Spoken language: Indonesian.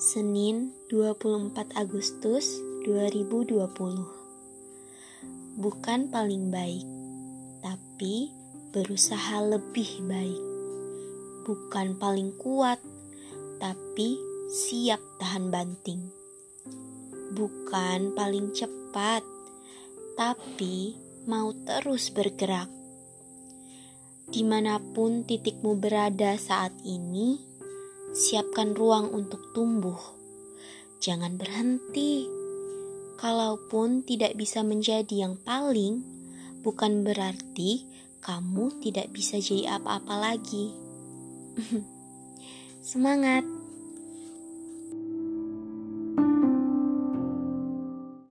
Senin 24 Agustus 2020 Bukan paling baik, tapi berusaha lebih baik. Bukan paling kuat, tapi siap tahan banting. Bukan paling cepat, tapi mau terus bergerak. Di mana pun titikmu berada saat ini, siapkan ruang untuk tumbuh. Jangan berhenti. Kalaupun tidak bisa menjadi yang paling, bukan berarti kamu tidak bisa jadi apa-apa lagi. Semangat!